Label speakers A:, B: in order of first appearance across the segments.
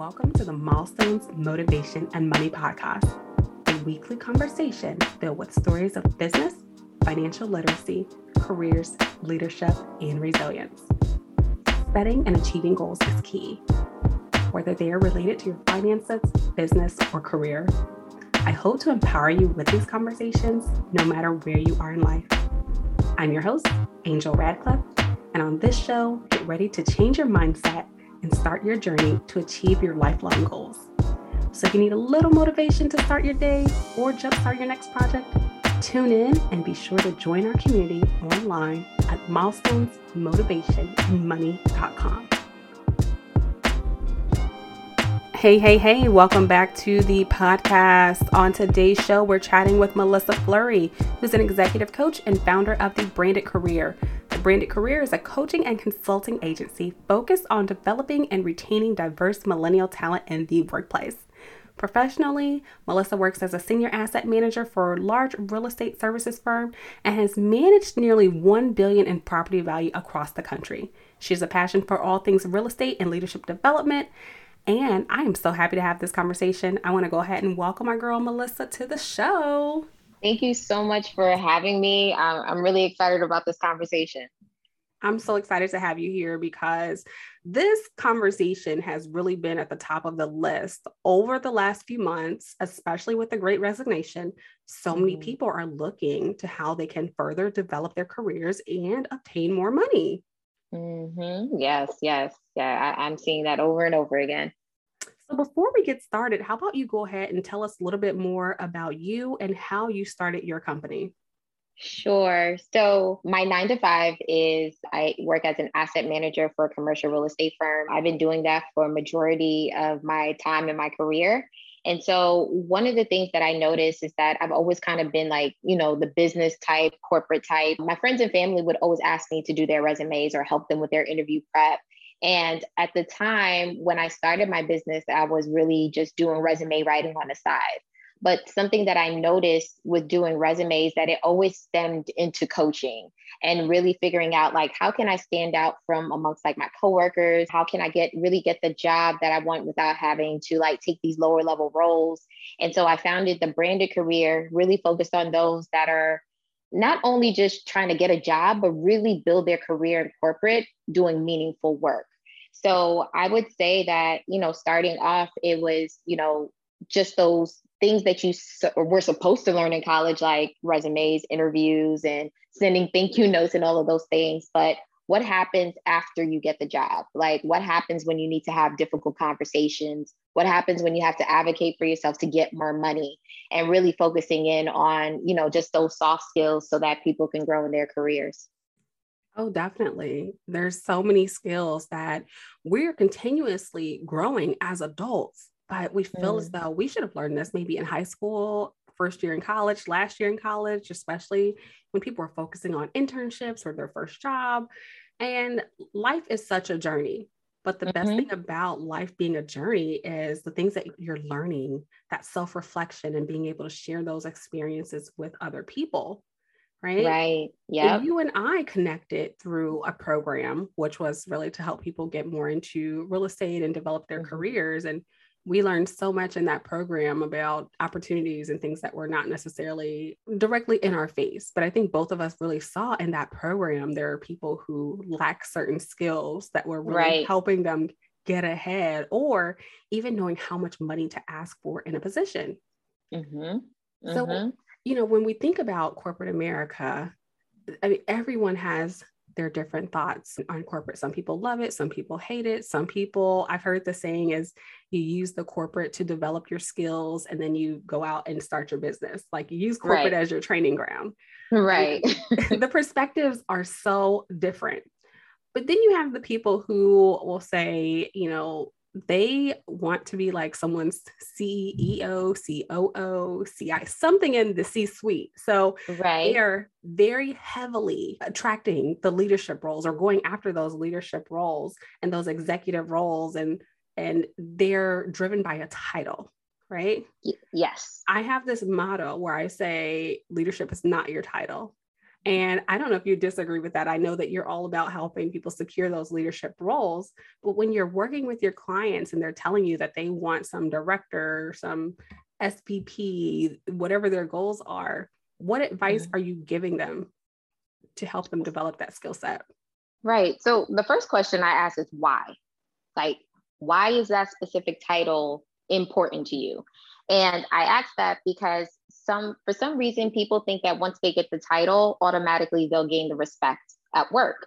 A: welcome to the Milestones Motivation and Money Podcast, a weekly conversation filled with stories of business, financial literacy, careers, leadership, and resilience. Setting and achieving goals is key, whether they are related to your finances, business, or career. I hope to empower you with these conversations no matter where you are in life. I'm your host, Angel Radcliffe, and on this show, get ready to change your mindset and start your journey to achieve your lifelong goals. So, if you need a little motivation to start your day or jumpstart your next project, tune in and be sure to join our community online at milestonesmotivationmoney.com. Hey, hey, hey, welcome back to the podcast. On today's show, we're chatting with Melissa Fleury, who's an executive coach and founder of the Branded Career. Branded Career is a coaching and consulting agency focused on developing and retaining diverse millennial talent in the workplace. Professionally, Melissa works as a senior asset manager for a large real estate services firm and has managed nearly 1 billion in property value across the country. She has a passion for all things real estate and leadership development. And I am so happy to have this conversation. I want to go ahead and welcome my girl Melissa to the show.
B: Thank you so much for having me. I'm really excited about this conversation.
A: I'm so excited to have you here because this conversation has really been at the top of the list over the last few months, especially with the great resignation. So mm-hmm. many people are looking to how they can further develop their careers and obtain more money.
B: Mm-hmm. Yes, yes. Yeah, I, I'm seeing that over and over again.
A: So before we get started, how about you go ahead and tell us a little bit more about you and how you started your company?
B: Sure. So my nine to five is I work as an asset manager for a commercial real estate firm. I've been doing that for a majority of my time in my career. And so one of the things that I noticed is that I've always kind of been like, you know, the business type, corporate type. My friends and family would always ask me to do their resumes or help them with their interview prep. And at the time when I started my business, I was really just doing resume writing on the side. But something that I noticed with doing resumes that it always stemmed into coaching and really figuring out like how can I stand out from amongst like my coworkers? How can I get really get the job that I want without having to like take these lower level roles? And so I founded the branded career, really focused on those that are not only just trying to get a job, but really build their career in corporate doing meaningful work. So I would say that, you know, starting off, it was, you know, just those things that you were supposed to learn in college, like resumes, interviews, and sending thank you notes and all of those things. But what happens after you get the job? Like, what happens when you need to have difficult conversations? What happens when you have to advocate for yourself to get more money? And really focusing in on, you know, just those soft skills so that people can grow in their careers.
A: Oh, definitely. There's so many skills that we're continuously growing as adults, but we feel mm. as though we should have learned this maybe in high school, first year in college, last year in college, especially when people are focusing on internships or their first job. And life is such a journey. But the mm-hmm. best thing about life being a journey is the things that you're learning, that self reflection, and being able to share those experiences with other people right?
B: Right. Yeah.
A: You and I connected through a program, which was really to help people get more into real estate and develop their mm-hmm. careers. And we learned so much in that program about opportunities and things that were not necessarily directly in our face. But I think both of us really saw in that program there are people who lack certain skills that were really right. helping them get ahead or even knowing how much money to ask for in a position. Mm-hmm. Mm-hmm. So you know, when we think about corporate America, I mean, everyone has their different thoughts on corporate. Some people love it, some people hate it. Some people, I've heard the saying is you use the corporate to develop your skills and then you go out and start your business. Like you use corporate right. as your training ground.
B: Right.
A: the perspectives are so different. But then you have the people who will say, you know, they want to be like someone's CEO, COO, CI, something in the C suite. So right. they are very heavily attracting the leadership roles or going after those leadership roles and those executive roles and and they're driven by a title, right?
B: Y- yes.
A: I have this motto where I say leadership is not your title. And I don't know if you disagree with that. I know that you're all about helping people secure those leadership roles. But when you're working with your clients and they're telling you that they want some director, some SVP, whatever their goals are, what advice mm-hmm. are you giving them to help them develop that skill set?
B: Right. So the first question I ask is why? Like, why is that specific title important to you? And I ask that because some for some reason people think that once they get the title, automatically they'll gain the respect at work.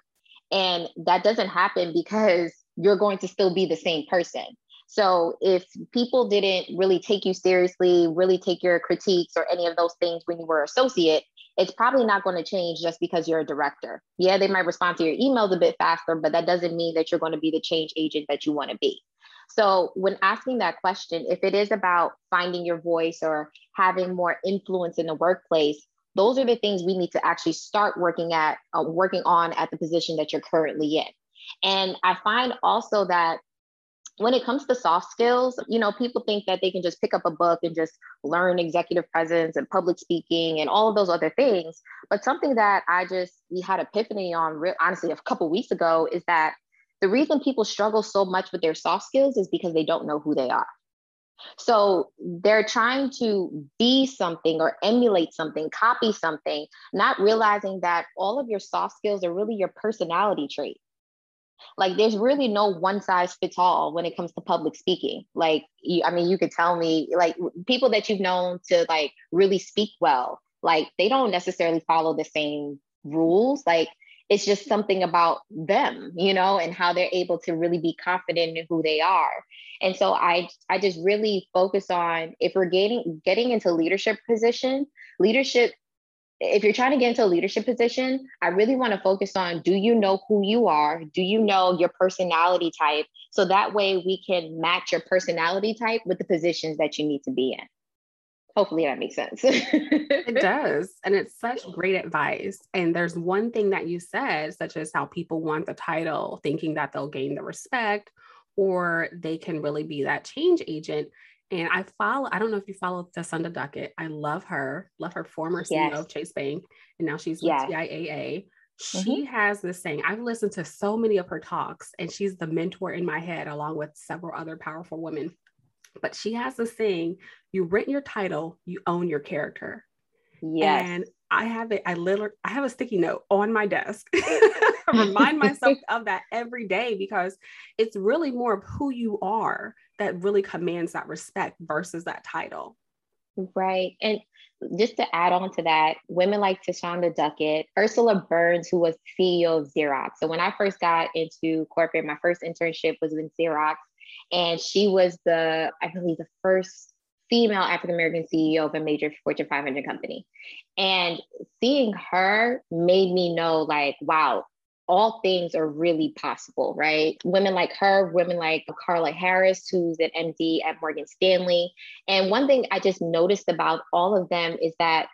B: And that doesn't happen because you're going to still be the same person. So if people didn't really take you seriously, really take your critiques or any of those things when you were associate, it's probably not going to change just because you're a director. Yeah, they might respond to your emails a bit faster, but that doesn't mean that you're going to be the change agent that you want to be. So, when asking that question, if it is about finding your voice or having more influence in the workplace, those are the things we need to actually start working at, uh, working on at the position that you're currently in. And I find also that when it comes to soft skills, you know, people think that they can just pick up a book and just learn executive presence and public speaking and all of those other things. But something that I just we had epiphany on, honestly, a couple weeks ago is that the reason people struggle so much with their soft skills is because they don't know who they are. So they're trying to be something or emulate something, copy something, not realizing that all of your soft skills are really your personality trait. Like there's really no one size fits all when it comes to public speaking. Like you, I mean, you could tell me like people that you've known to like really speak well, like they don't necessarily follow the same rules. Like it's just something about them, you know, and how they're able to really be confident in who they are. And so I I just really focus on if we're getting getting into leadership position, leadership if you're trying to get into a leadership position, I really want to focus on do you know who you are? Do you know your personality type? So that way we can match your personality type with the positions that you need to be in. Hopefully that makes sense.
A: it does. And it's such great advice. And there's one thing that you said, such as how people want the title, thinking that they'll gain the respect or they can really be that change agent. And I follow, I don't know if you follow Thasunda Duckett. I love her, love her former CEO yes. of Chase Bank. And now she's with yes. TIAA. She mm-hmm. has this saying, I've listened to so many of her talks, and she's the mentor in my head, along with several other powerful women. But she has this saying, you rent your title, you own your character. Yes. And I have it, I literally I have a sticky note on my desk. Remind myself of that every day because it's really more of who you are that really commands that respect versus that title.
B: Right. And just to add on to that, women like Thasunda Duckett, Ursula Burns, who was CEO of Xerox. So when I first got into corporate, my first internship was with Xerox. And she was the, I believe, the first female African American CEO of a major Fortune 500 company. And seeing her made me know, like, wow, all things are really possible, right? Women like her, women like Carla Harris, who's an MD at Morgan Stanley. And one thing I just noticed about all of them is that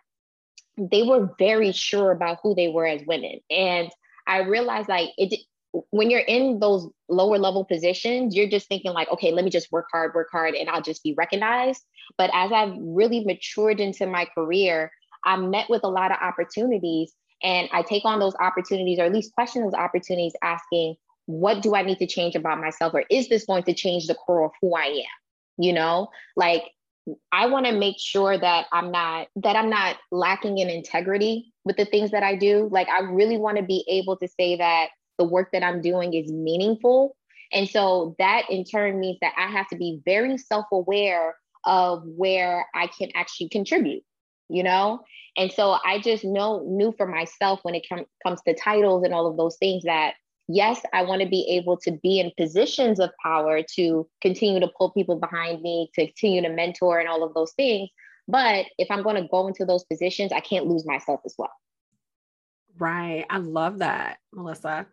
B: they were very sure about who they were as women. And I realized like it when you're in those lower level positions, you're just thinking like, okay, let me just work hard, work hard, and I'll just be recognized. But as I've really matured into my career, I'm met with a lot of opportunities and I take on those opportunities or at least question those opportunities asking, what do I need to change about myself? Or is this going to change the core of who I am? You know, like I want to make sure that I'm not that I'm not lacking in integrity with the things that I do. Like I really want to be able to say that the work that I'm doing is meaningful. And so that in turn means that I have to be very self-aware of where I can actually contribute, you know? And so I just know knew for myself when it com- comes to titles and all of those things that yes, I want to be able to be in positions of power to continue to pull people behind me, to continue to mentor and all of those things. But if I'm going to go into those positions, I can't lose myself as well.
A: Right. I love that, Melissa.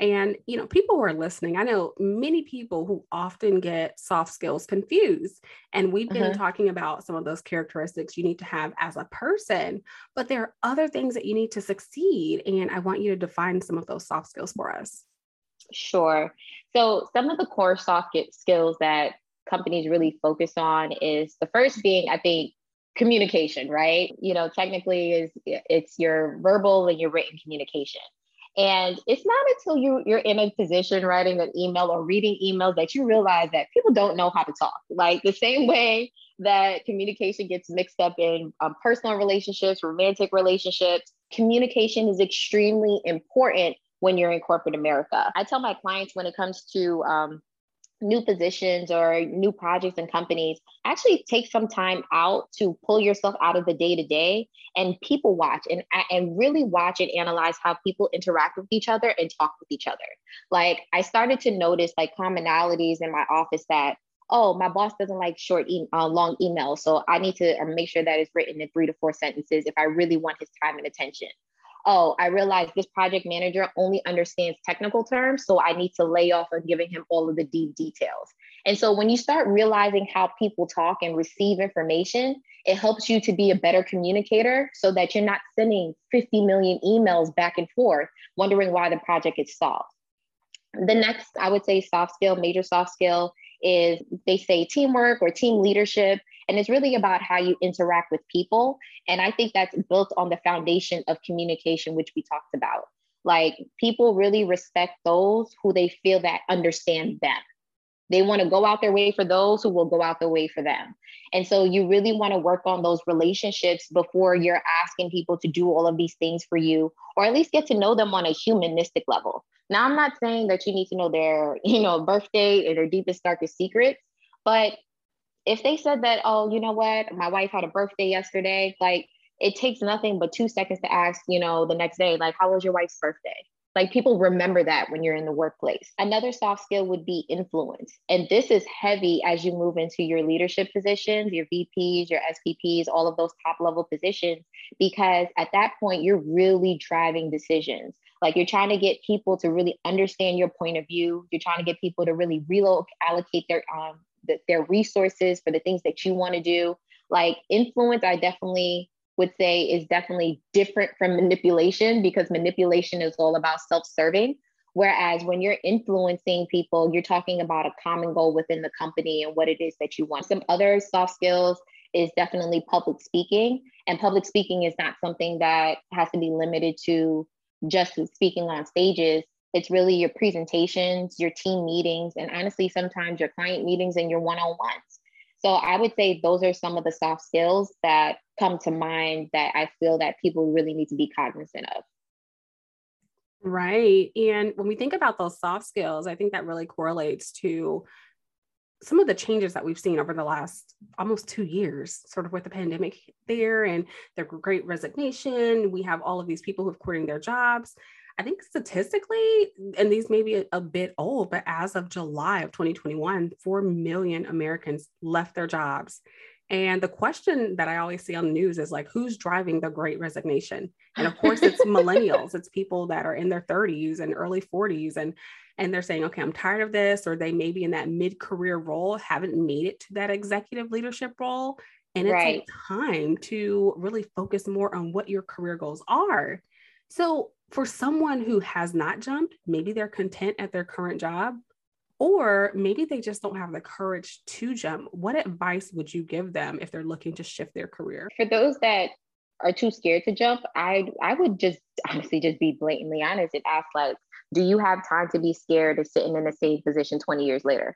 A: And, you know, people who are listening, I know many people who often get soft skills confused. And we've been uh-huh. talking about some of those characteristics you need to have as a person, but there are other things that you need to succeed. And I want you to define some of those soft skills for us.
B: Sure. So, some of the core soft skills that companies really focus on is the first being, I think, communication, right? You know, technically is it's your verbal and your written communication. And it's not until you you're in a position writing an email or reading emails that you realize that people don't know how to talk. Like the same way that communication gets mixed up in um, personal relationships, romantic relationships, communication is extremely important when you're in corporate America. I tell my clients when it comes to um, new positions or new projects and companies, actually take some time out to pull yourself out of the day to day and people watch and, and really watch and analyze how people interact with each other and talk with each other. Like I started to notice like commonalities in my office that oh, my boss doesn't like short, e- uh, long emails. So I need to uh, make sure that it's written in three to four sentences if I really want his time and attention oh, I realized this project manager only understands technical terms, so I need to lay off of giving him all of the deep details. And so when you start realizing how people talk and receive information, it helps you to be a better communicator so that you're not sending 50 million emails back and forth, wondering why the project is solved. The next, I would say, soft skill, major soft skill is they say teamwork or team leadership. And it's really about how you interact with people. And I think that's built on the foundation of communication, which we talked about. Like people really respect those who they feel that understand them. They want to go out their way for those who will go out their way for them. And so you really want to work on those relationships before you're asking people to do all of these things for you, or at least get to know them on a humanistic level. Now, I'm not saying that you need to know their, you know, birthday or their deepest, darkest secrets, but if they said that, oh, you know what, my wife had a birthday yesterday, like it takes nothing but two seconds to ask, you know, the next day, like, how was your wife's birthday? Like people remember that when you're in the workplace. Another soft skill would be influence. And this is heavy as you move into your leadership positions, your VPs, your SVPs, all of those top level positions, because at that point, you're really driving decisions. Like you're trying to get people to really understand your point of view. You're trying to get people to really relocate their um, the, their resources for the things that you want to do. Like influence, I definitely would say is definitely different from manipulation because manipulation is all about self-serving. Whereas when you're influencing people, you're talking about a common goal within the company and what it is that you want. Some other soft skills is definitely public speaking. And public speaking is not something that has to be limited to just speaking on stages. It's really your presentations, your team meetings, and honestly, sometimes your client meetings and your one on ones. So I would say those are some of the soft skills that come to mind that I feel that people really need to be cognizant of.
A: Right. And when we think about those soft skills, I think that really correlates to some of the changes that we've seen over the last almost two years, sort of with the pandemic there and the great resignation. We have all of these people who've quitting their jobs. I think statistically, and these may be a, a, bit old, but as of July of 2021, 4 million Americans left their jobs. And the question that I always see on the news is like, who's driving the great resignation? And of course, it's millennials, it's people that are in their 30s and early 40s. And and they're saying, okay, I'm tired of this, or they may be in that mid-career role, haven't made it to that executive leadership role. And it's right. time to really focus more on what your career goals are. So for someone who has not jumped, maybe they're content at their current job, or maybe they just don't have the courage to jump. What advice would you give them if they're looking to shift their career?
B: For those that are too scared to jump, I I would just honestly just be blatantly honest and ask like, do you have time to be scared of sitting in the same position 20 years later?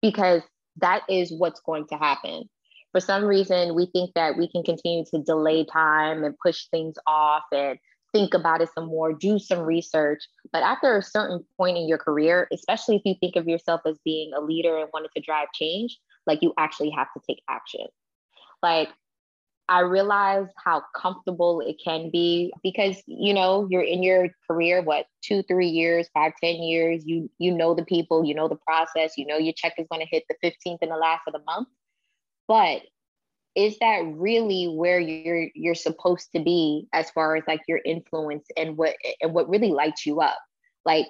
B: Because that is what's going to happen. For some reason, we think that we can continue to delay time and push things off and think about it some more, do some research. But after a certain point in your career, especially if you think of yourself as being a leader and wanted to drive change, like you actually have to take action. Like I realized how comfortable it can be because you know you're in your career what two three years five ten years you you know the people you know the process you know your check is going to hit the 15th and the last of the month but is that really where you're you're supposed to be as far as like your influence and what and what really lights you up? Like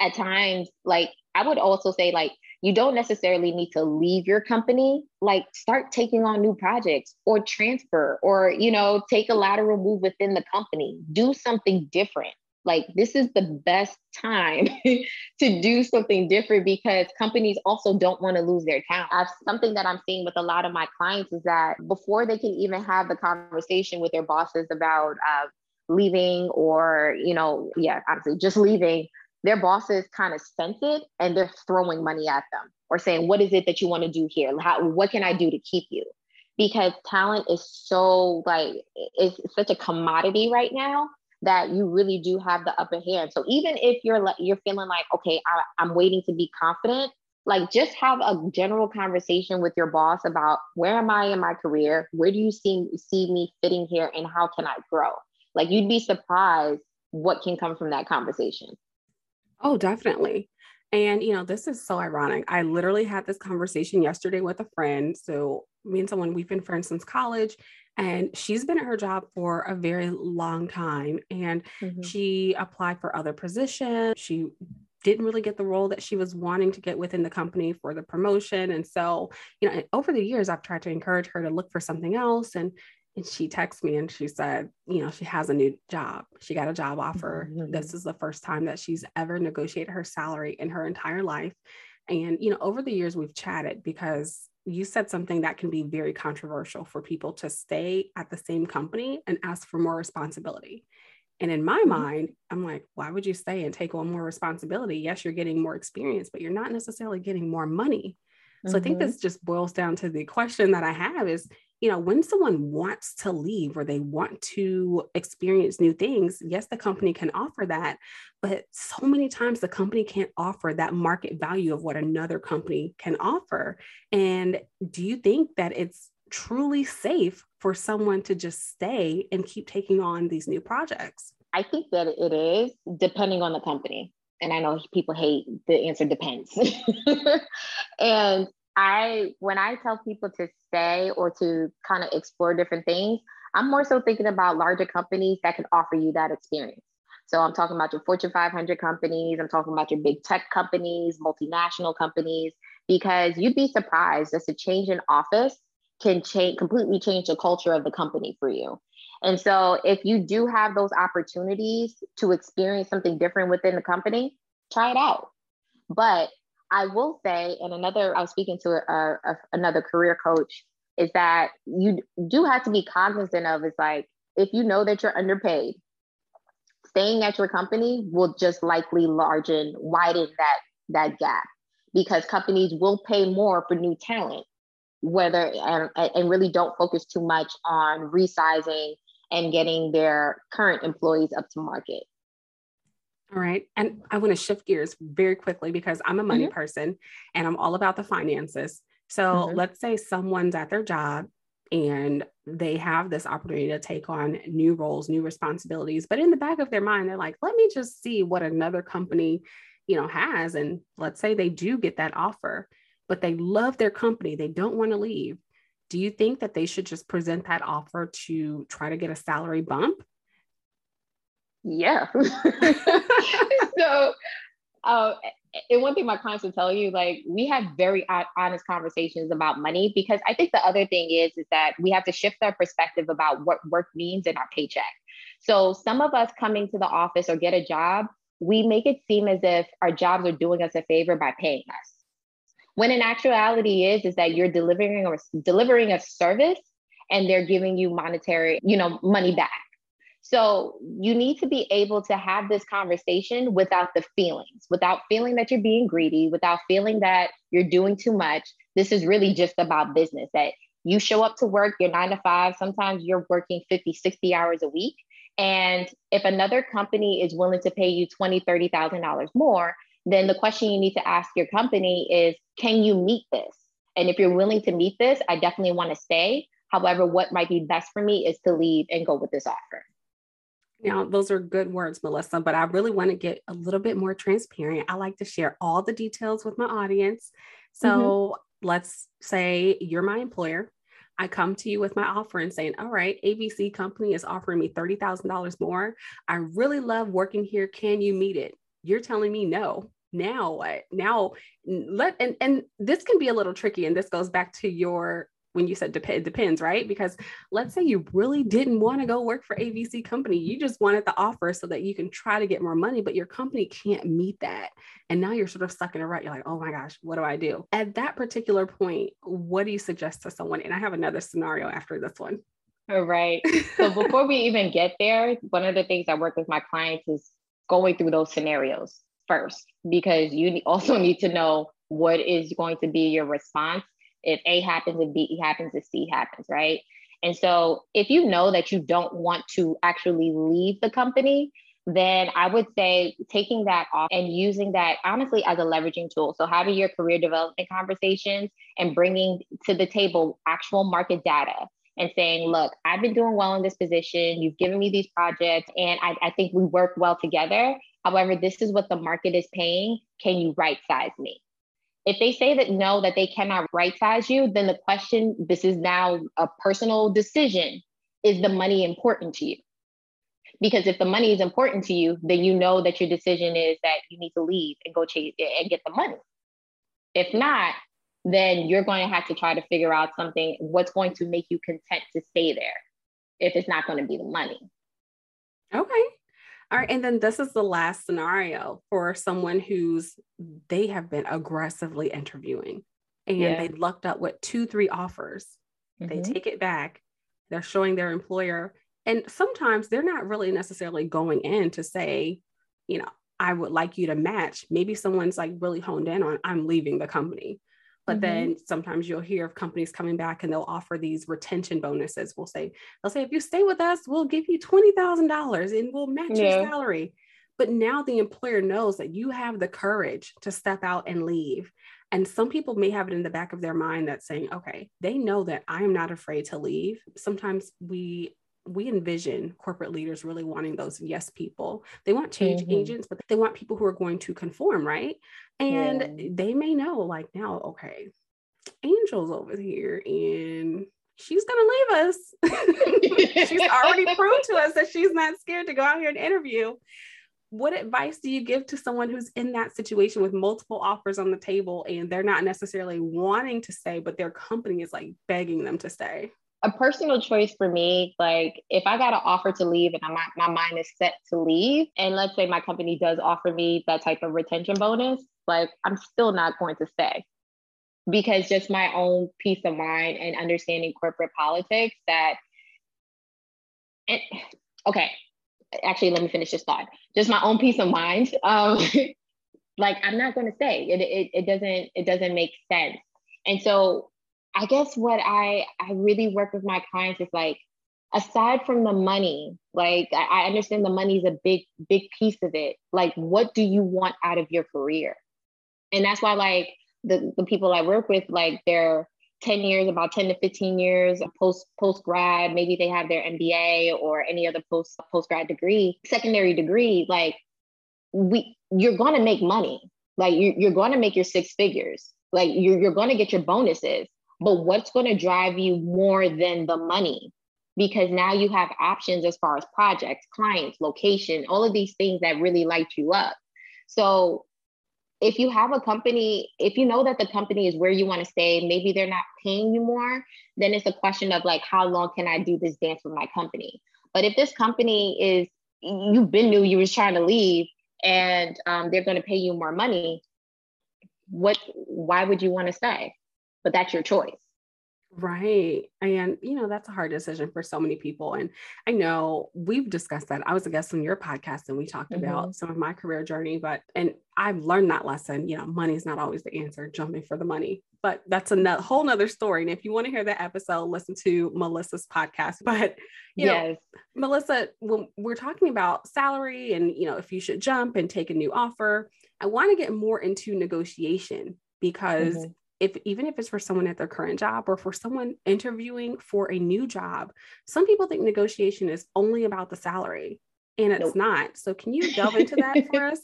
B: at times like i would also say like you don't necessarily need to leave your company. Like start taking on new projects or transfer or you know take a lateral move within the company. Do something different like this is the best time to do something different because companies also don't want to lose their talent. I've, something that I'm seeing with a lot of my clients is that before they can even have the conversation with their bosses about uh, leaving or, you know, yeah, honestly, just leaving, their bosses kind of sense it and they're throwing money at them or saying, what is it that you want to do here? How, what can I do to keep you? Because talent is so like, it's such a commodity right now that you really do have the upper hand. So even if you're you're feeling like, okay, I, I'm waiting to be confident, like just have a general conversation with your boss about where am I in my career? Where do you see see me fitting here, and how can I grow? Like you'd be surprised what can come from that conversation.
A: Oh, definitely. And, you know, this is so ironic. I literally had this conversation yesterday with a friend. So, me and someone, we've been friends since college, and she's been at her job for a very long time. And mm-hmm. she applied for other positions. She didn't really get the role that she was wanting to get within the company for the promotion. And so, you know, over the years, I've tried to encourage her to look for something else. And and she texted me and she said, you know, she has a new job. She got a job offer. Mm-hmm. This is the first time that she's ever negotiated her salary in her entire life. And, you know, over the years, we've chatted because you said something that can be very controversial for people to stay at the same company and ask for more responsibility. And in my mm-hmm. mind, I'm like, why would you stay and take on more responsibility? Yes, you're getting more experience, but you're not necessarily getting more money. So mm-hmm. I think mm-hmm. this just boils down to the question that I have is you know, when someone wants to leave or they want to experience new things, yes, the company can offer that. But so many times the company can't offer that market value of what another company can offer. And do you think that it's truly safe for someone to just stay and keep taking on these new projects?
B: I think that it is, depending on the company. And I know people hate the answer depends. and I when I tell people to stay or to kind of explore different things, I'm more so thinking about larger companies that can offer you that experience. So I'm talking about your Fortune 500 companies, I'm talking about your big tech companies, multinational companies, because you'd be surprised that a change in office can change completely change the culture of the company for you. And so if you do have those opportunities to experience something different within the company, try it out. But I will say, and another, I was speaking to a, a, another career coach, is that you do have to be cognizant of is like, if you know that you're underpaid, staying at your company will just likely largen, widen that, that gap because companies will pay more for new talent, whether, and, and really don't focus too much on resizing and getting their current employees up to market.
A: All right. And I want to shift gears very quickly because I'm a money mm-hmm. person and I'm all about the finances. So mm-hmm. let's say someone's at their job and they have this opportunity to take on new roles, new responsibilities, but in the back of their mind, they're like, let me just see what another company, you know, has. And let's say they do get that offer, but they love their company, they don't want to leave. Do you think that they should just present that offer to try to get a salary bump?
B: Yeah. so, uh, and one thing my clients will tell you, like we have very honest conversations about money because I think the other thing is is that we have to shift our perspective about what work means in our paycheck. So some of us coming to the office or get a job, we make it seem as if our jobs are doing us a favor by paying us. When in actuality is is that you're delivering or delivering a service and they're giving you monetary, you know, money back. So you need to be able to have this conversation without the feelings, without feeling that you're being greedy, without feeling that you're doing too much. This is really just about business that you show up to work, you're nine to five, sometimes you're working 50, 60 hours a week. And if another company is willing to pay you $20,000, $30,000 more, then the question you need to ask your company is, can you meet this? And if you're willing to meet this, I definitely want to stay. However, what might be best for me is to leave and go with this offer.
A: Now, those are good words, Melissa, but I really want to get a little bit more transparent. I like to share all the details with my audience. So mm-hmm. let's say you're my employer. I come to you with my offer and saying, All right, ABC company is offering me $30,000 more. I really love working here. Can you meet it? You're telling me no. Now what? Now let and and this can be a little tricky and this goes back to your when you said dep- it depends, right? Because let's say you really didn't want to go work for ABC company, you just wanted the offer so that you can try to get more money, but your company can't meet that. And now you're sort of stuck in a rut. You're like, oh my gosh, what do I do? At that particular point, what do you suggest to someone? And I have another scenario after this one.
B: All right. So before we even get there, one of the things I work with my clients is going through those scenarios first, because you also need to know what is going to be your response if A happens, if B happens, if C happens, right? And so if you know that you don't want to actually leave the company, then I would say taking that off and using that honestly as a leveraging tool. So having your career development conversations and bringing to the table actual market data and saying, look, I've been doing well in this position. You've given me these projects and I, I think we work well together. However, this is what the market is paying. Can you right size me? If they say that no, that they cannot right size you, then the question this is now a personal decision is the money important to you? Because if the money is important to you, then you know that your decision is that you need to leave and go chase and get the money. If not, then you're going to have to try to figure out something what's going to make you content to stay there if it's not going to be the money.
A: Okay. All right. And then this is the last scenario for someone who's they have been aggressively interviewing and yeah. they lucked up with two, three offers. Mm-hmm. They take it back. They're showing their employer. And sometimes they're not really necessarily going in to say, you know, I would like you to match. Maybe someone's like really honed in on, I'm leaving the company. But mm-hmm. then sometimes you'll hear of companies coming back and they'll offer these retention bonuses. We'll say, they'll say, if you stay with us, we'll give you $20,000 and we'll match yeah. your salary. But now the employer knows that you have the courage to step out and leave. And some people may have it in the back of their mind that saying, okay, they know that I am not afraid to leave. Sometimes we we envision corporate leaders really wanting those yes people. They want change mm-hmm. agents, but they want people who are going to conform, right? And yeah. they may know, like, now, okay, Angel's over here and she's going to leave us. she's already proved to us that she's not scared to go out here and interview. What advice do you give to someone who's in that situation with multiple offers on the table and they're not necessarily wanting to stay, but their company is like begging them to stay?
B: A personal choice for me, like if I got an offer to leave and my, my mind is set to leave, and let's say my company does offer me that type of retention bonus, like I'm still not going to stay because just my own peace of mind and understanding corporate politics that, and okay, actually, let me finish this thought. Just my own peace of mind. Um, like I'm not going to stay. It, it, it doesn't, it doesn't make sense. And so I guess what I I really work with my clients is like aside from the money, like I, I understand the money is a big big piece of it. Like what do you want out of your career? And that's why like the the people I work with like they're 10 years, about 10 to 15 years post post grad, maybe they have their MBA or any other post post grad degree, secondary degree, like we you're going to make money. Like you, you're going to make your six figures. Like you're, you're going to get your bonuses but what's going to drive you more than the money? Because now you have options as far as projects, clients, location, all of these things that really light you up. So if you have a company, if you know that the company is where you want to stay, maybe they're not paying you more, then it's a question of like, how long can I do this dance with my company? But if this company is, you've been new, you was trying to leave, and um, they're going to pay you more money, what? Why would you want to stay? But that's your choice.
A: Right. And, you know, that's a hard decision for so many people. And I know we've discussed that. I was a guest on your podcast and we talked mm-hmm. about some of my career journey, but, and I've learned that lesson, you know, money is not always the answer, jumping for the money, but that's a whole nother story. And if you want to hear that episode, listen to Melissa's podcast. But, you yes. know, Melissa, when we're talking about salary and, you know, if you should jump and take a new offer, I want to get more into negotiation because mm-hmm if even if it's for someone at their current job or for someone interviewing for a new job, some people think negotiation is only about the salary and it's nope. not. So can you delve into that for us?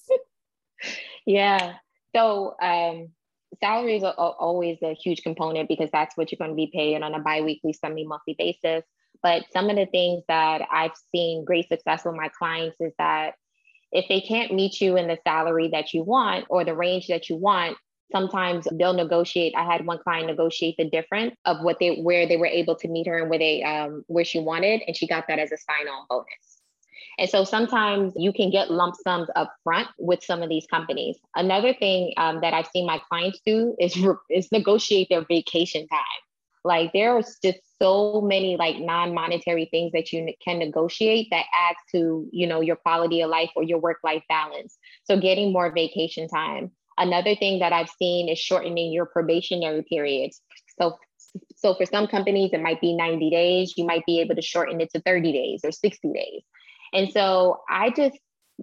B: Yeah. So um, salaries are always a huge component because that's what you're going to be paid on a biweekly, semi-monthly basis. But some of the things that I've seen great success with my clients is that if they can't meet you in the salary that you want or the range that you want, sometimes they'll negotiate. I had one client negotiate the difference of what they where they were able to meet her and where they um where she wanted, and she got that as a sign-on bonus. And so sometimes you can get lump sums up front with some of these companies. Another thing um, that I've seen my clients do is, is negotiate their vacation time. Like there are just so many like non-monetary things that you can negotiate that adds to, you know, your quality of life or your work-life balance. So getting more vacation time. Another thing that I've seen is shortening your probationary periods. So so for some companies it might be 90 days, you might be able to shorten it to 30 days or 60 days. And so I just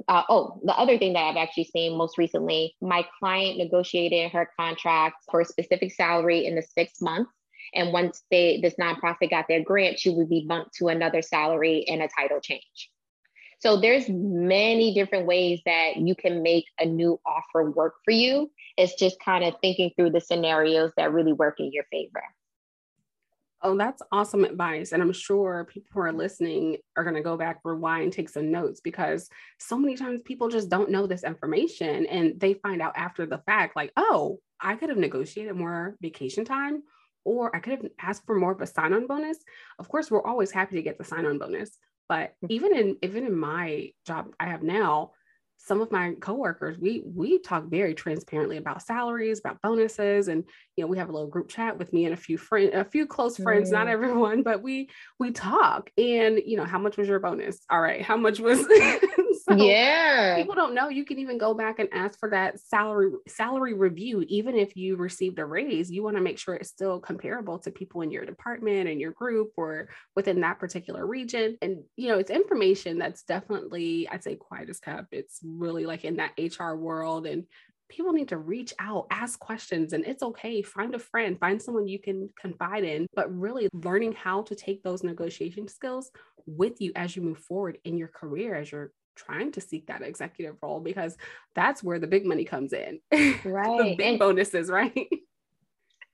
B: uh, oh, the other thing that I've actually seen most recently, my client negotiated her contract for a specific salary in the six months. And once they this nonprofit got their grant, she would be bumped to another salary and a title change. So there's many different ways that you can make a new offer work for you. It's just kind of thinking through the scenarios that really work in your favor.
A: Oh, that's awesome advice. And I'm sure people who are listening are going to go back, rewind, take some notes because so many times people just don't know this information and they find out after the fact, like, oh, I could have negotiated more vacation time or I could have asked for more of a sign on bonus. Of course, we're always happy to get the sign on bonus. But mm. even in even in my job I have now, some of my coworkers, we we talk very transparently about salaries, about bonuses, and you know we have a little group chat with me and a few friends, a few close friends, mm. not everyone, but we we talk. And you know, how much was your bonus? All right, how much was?
B: so yeah,
A: people don't know. You can even go back and ask for that salary salary review, even if you received a raise. You want to make sure it's still comparable to people in your department and your group or within that particular region. And you know, it's information that's definitely, I'd say, quiet as kept. It's really like in that HR world and people need to reach out, ask questions, and it's okay. Find a friend, find someone you can confide in, but really learning how to take those negotiation skills with you as you move forward in your career, as you're trying to seek that executive role, because that's where the big money comes in. Right. the big and, bonuses, right?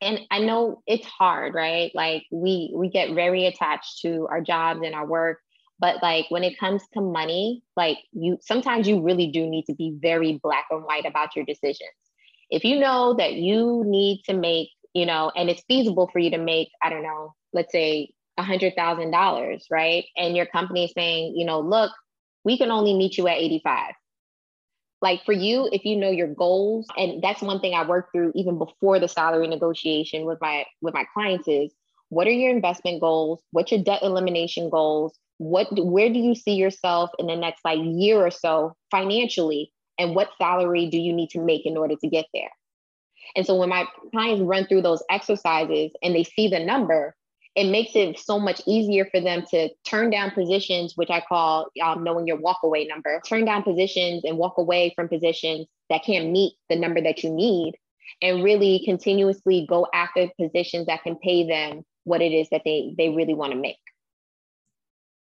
B: And I know it's hard, right? Like we we get very attached to our jobs and our work but like when it comes to money like you sometimes you really do need to be very black and white about your decisions. If you know that you need to make you know and it's feasible for you to make i don't know let's say a hundred thousand dollars right? And your company is saying you know look we can only meet you at 85 like for you if you know your goals and that's one thing i work through even before the salary negotiation with my with my clients is what are your investment goals? What's your debt elimination goals what where do you see yourself in the next like year or so financially? And what salary do you need to make in order to get there? And so when my clients run through those exercises and they see the number it makes it so much easier for them to turn down positions which i call um, knowing your walkaway number. Turn down positions and walk away from positions that can't meet the number that you need and really continuously go after positions that can pay them what it is that they they really want to make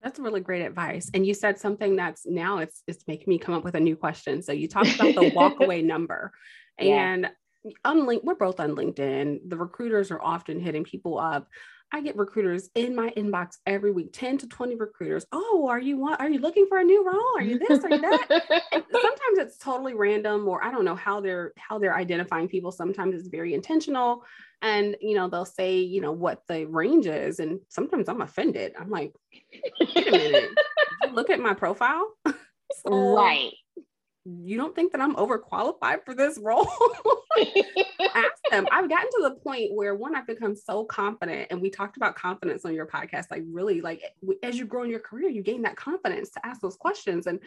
A: that's really great advice. And you said something that's now it's it's making me come up with a new question. So you talked about the walkaway number. And yeah. on link, we're both on LinkedIn. The recruiters are often hitting people up. I get recruiters in my inbox every week, 10 to 20 recruiters. Oh, are you want are you looking for a new role? Are you this? Are you that? sometimes it's totally random, or I don't know how they're how they're identifying people. Sometimes it's very intentional. And you know, they'll say, you know, what the range is. And sometimes I'm offended. I'm like, wait a minute, look at my profile.
B: so, right
A: you don't think that I'm overqualified for this role? Ask them. I've gotten to the point where one, I've become so confident, and we talked about confidence on your podcast. Like really, like as you grow in your career, you gain that confidence to ask those questions, and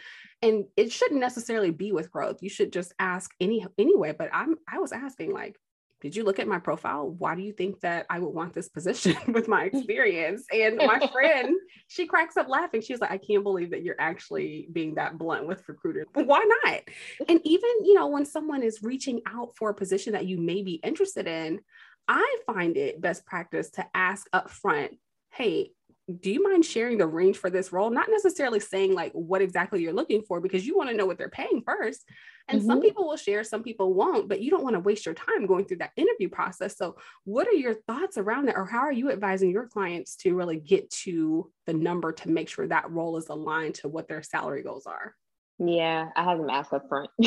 A: and it shouldn't necessarily be with growth. You should just ask any anyway. But I'm I was asking like, did you look at my profile? Why do you think that I would want this position with my experience? And my friend, she cracks up laughing. She's like, I can't believe that you're actually being that blunt with recruiters. But why not? And even, you know, when someone is reaching out for a position that you may be interested in, I find it best practice to ask up front, hey, do you mind sharing the range for this role? Not necessarily saying like what exactly you're looking for because you want to know what they're paying first. And mm-hmm. some people will share, some people won't, but you don't want to waste your time going through that interview process. So, what are your thoughts around that? Or how are you advising your clients to really get to the number to make sure that role is aligned to what their salary goals are?
B: Yeah, I have them ask up front.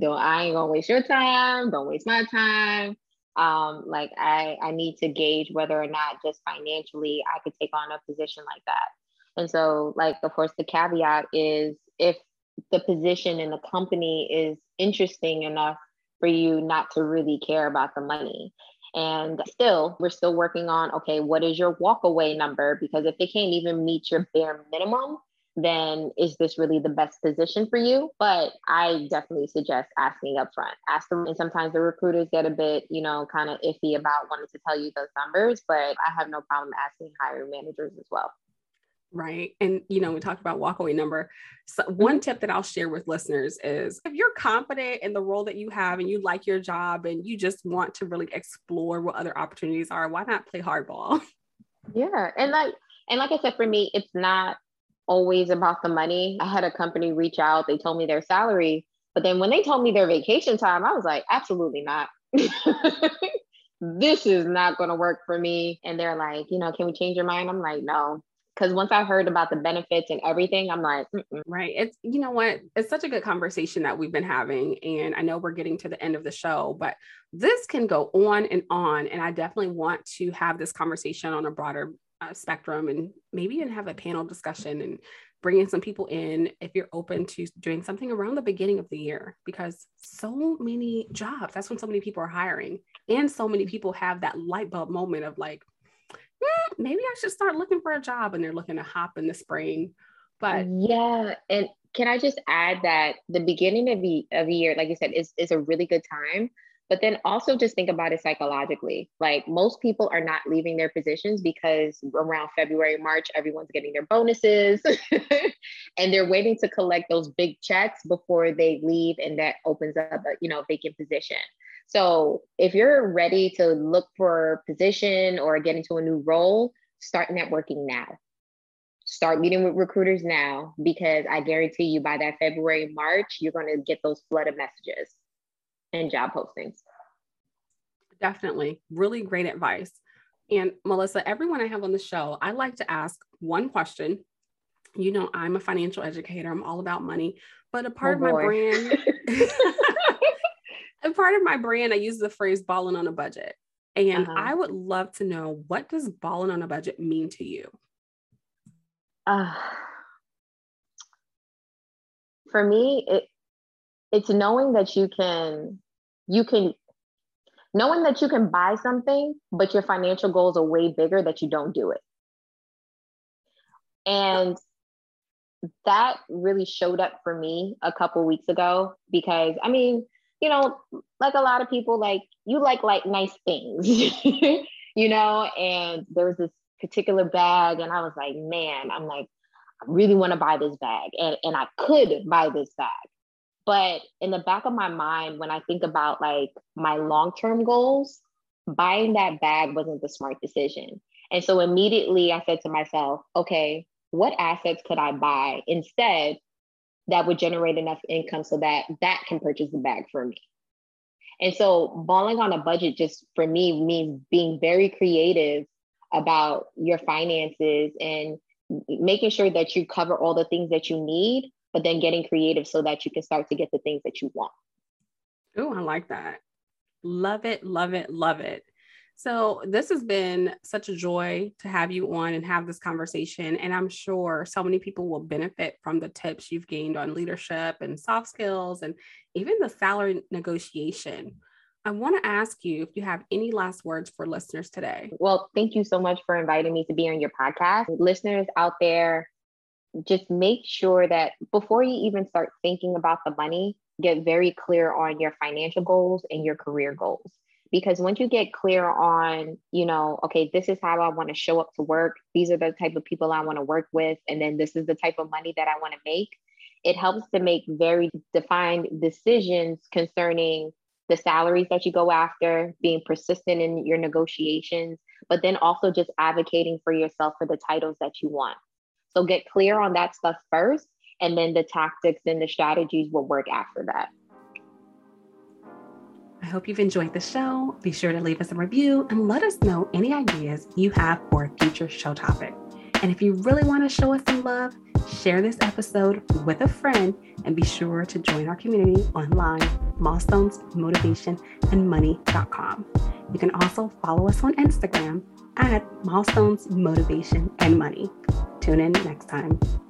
B: don't I ain't gonna waste your time, don't waste my time. Um, like I I need to gauge whether or not just financially I could take on a position like that. And so, like, of course, the caveat is if the position in the company is interesting enough for you not to really care about the money. And still, we're still working on okay, what is your walkaway number? Because if they can't even meet your bare minimum, then is this really the best position for you? But I definitely suggest asking up front. Ask them, and sometimes the recruiters get a bit, you know, kind of iffy about wanting to tell you those numbers, but I have no problem asking hiring managers as well
A: right? And you know, we talked about walkaway number. So one mm-hmm. tip that I'll share with listeners is if you're confident in the role that you have and you like your job and you just want to really explore what other opportunities are, why not play hardball?
B: Yeah. And like and like I said, for me, it's not always about the money. I had a company reach out, they told me their salary, but then when they told me their vacation time, I was like, absolutely not. this is not going to work for me. And they're like, you know, can we change your mind? I'm like, no, because once I heard about the benefits and everything, I'm like,
A: Mm-mm. right. It's, you know what? It's such a good conversation that we've been having. And I know we're getting to the end of the show, but this can go on and on. And I definitely want to have this conversation on a broader uh, spectrum and maybe even have a panel discussion and bringing some people in if you're open to doing something around the beginning of the year because so many jobs that's when so many people are hiring and so many people have that light bulb moment of like mm, maybe I should start looking for a job and they're looking to hop in the spring. But
B: yeah, and can I just add that the beginning of the of the year, like you said, is is a really good time. But then also just think about it psychologically. Like most people are not leaving their positions because around February, March, everyone's getting their bonuses and they're waiting to collect those big checks before they leave and that opens up a you know vacant position. So if you're ready to look for position or get into a new role, start networking now. Start meeting with recruiters now because I guarantee you by that February, March, you're going to get those flood of messages and job postings.
A: Definitely. Really great advice. And Melissa, everyone I have on the show, I like to ask one question. You know, I'm a financial educator, I'm all about money, but a part oh of my brand. a part of my brand, I use the phrase balling on a budget. And uh-huh. I would love to know what does balling on a budget mean to you? Uh,
B: for me, it it's knowing that you can you can knowing that you can buy something, but your financial goals are way bigger that you don't do it. And that really showed up for me a couple weeks ago because I mean, you know, like a lot of people, like you like like nice things, you know, and there was this particular bag, and I was like, man, I'm like, I really want to buy this bag, and and I could buy this bag, but in the back of my mind, when I think about like my long term goals, buying that bag wasn't the smart decision. And so immediately I said to myself, okay, what assets could I buy instead that would generate enough income so that that can purchase the bag for me. And so balling on a budget just for me means being very creative about your finances and making sure that you cover all the things that you need, but then getting creative so that you can start to get the things that you want.
A: Oh, I like that. Love it, love it, love it. So, this has been such a joy to have you on and have this conversation. And I'm sure so many people will benefit from the tips you've gained on leadership and soft skills and even the salary negotiation. I want to ask you if you have any last words for listeners today.
B: Well, thank you so much for inviting me to be on your podcast. Listeners out there, just make sure that before you even start thinking about the money, get very clear on your financial goals and your career goals. Because once you get clear on you know okay this is how i want to show up to work these are the type of people i want to work with and then this is the type of money that i want to make it helps to make very defined decisions concerning the salaries that you go after being persistent in your negotiations but then also just advocating for yourself for the titles that you want so get clear on that stuff first and then the tactics and the strategies will work after that
A: I hope you've enjoyed the show. Be sure to leave us a review and let us know any ideas you have for a future show topic. And if you really want to show us some love, share this episode with a friend and be sure to join our community online, milestones, motivation, and money.com. You can also follow us on Instagram at milestones, motivation, and money. Tune in next time.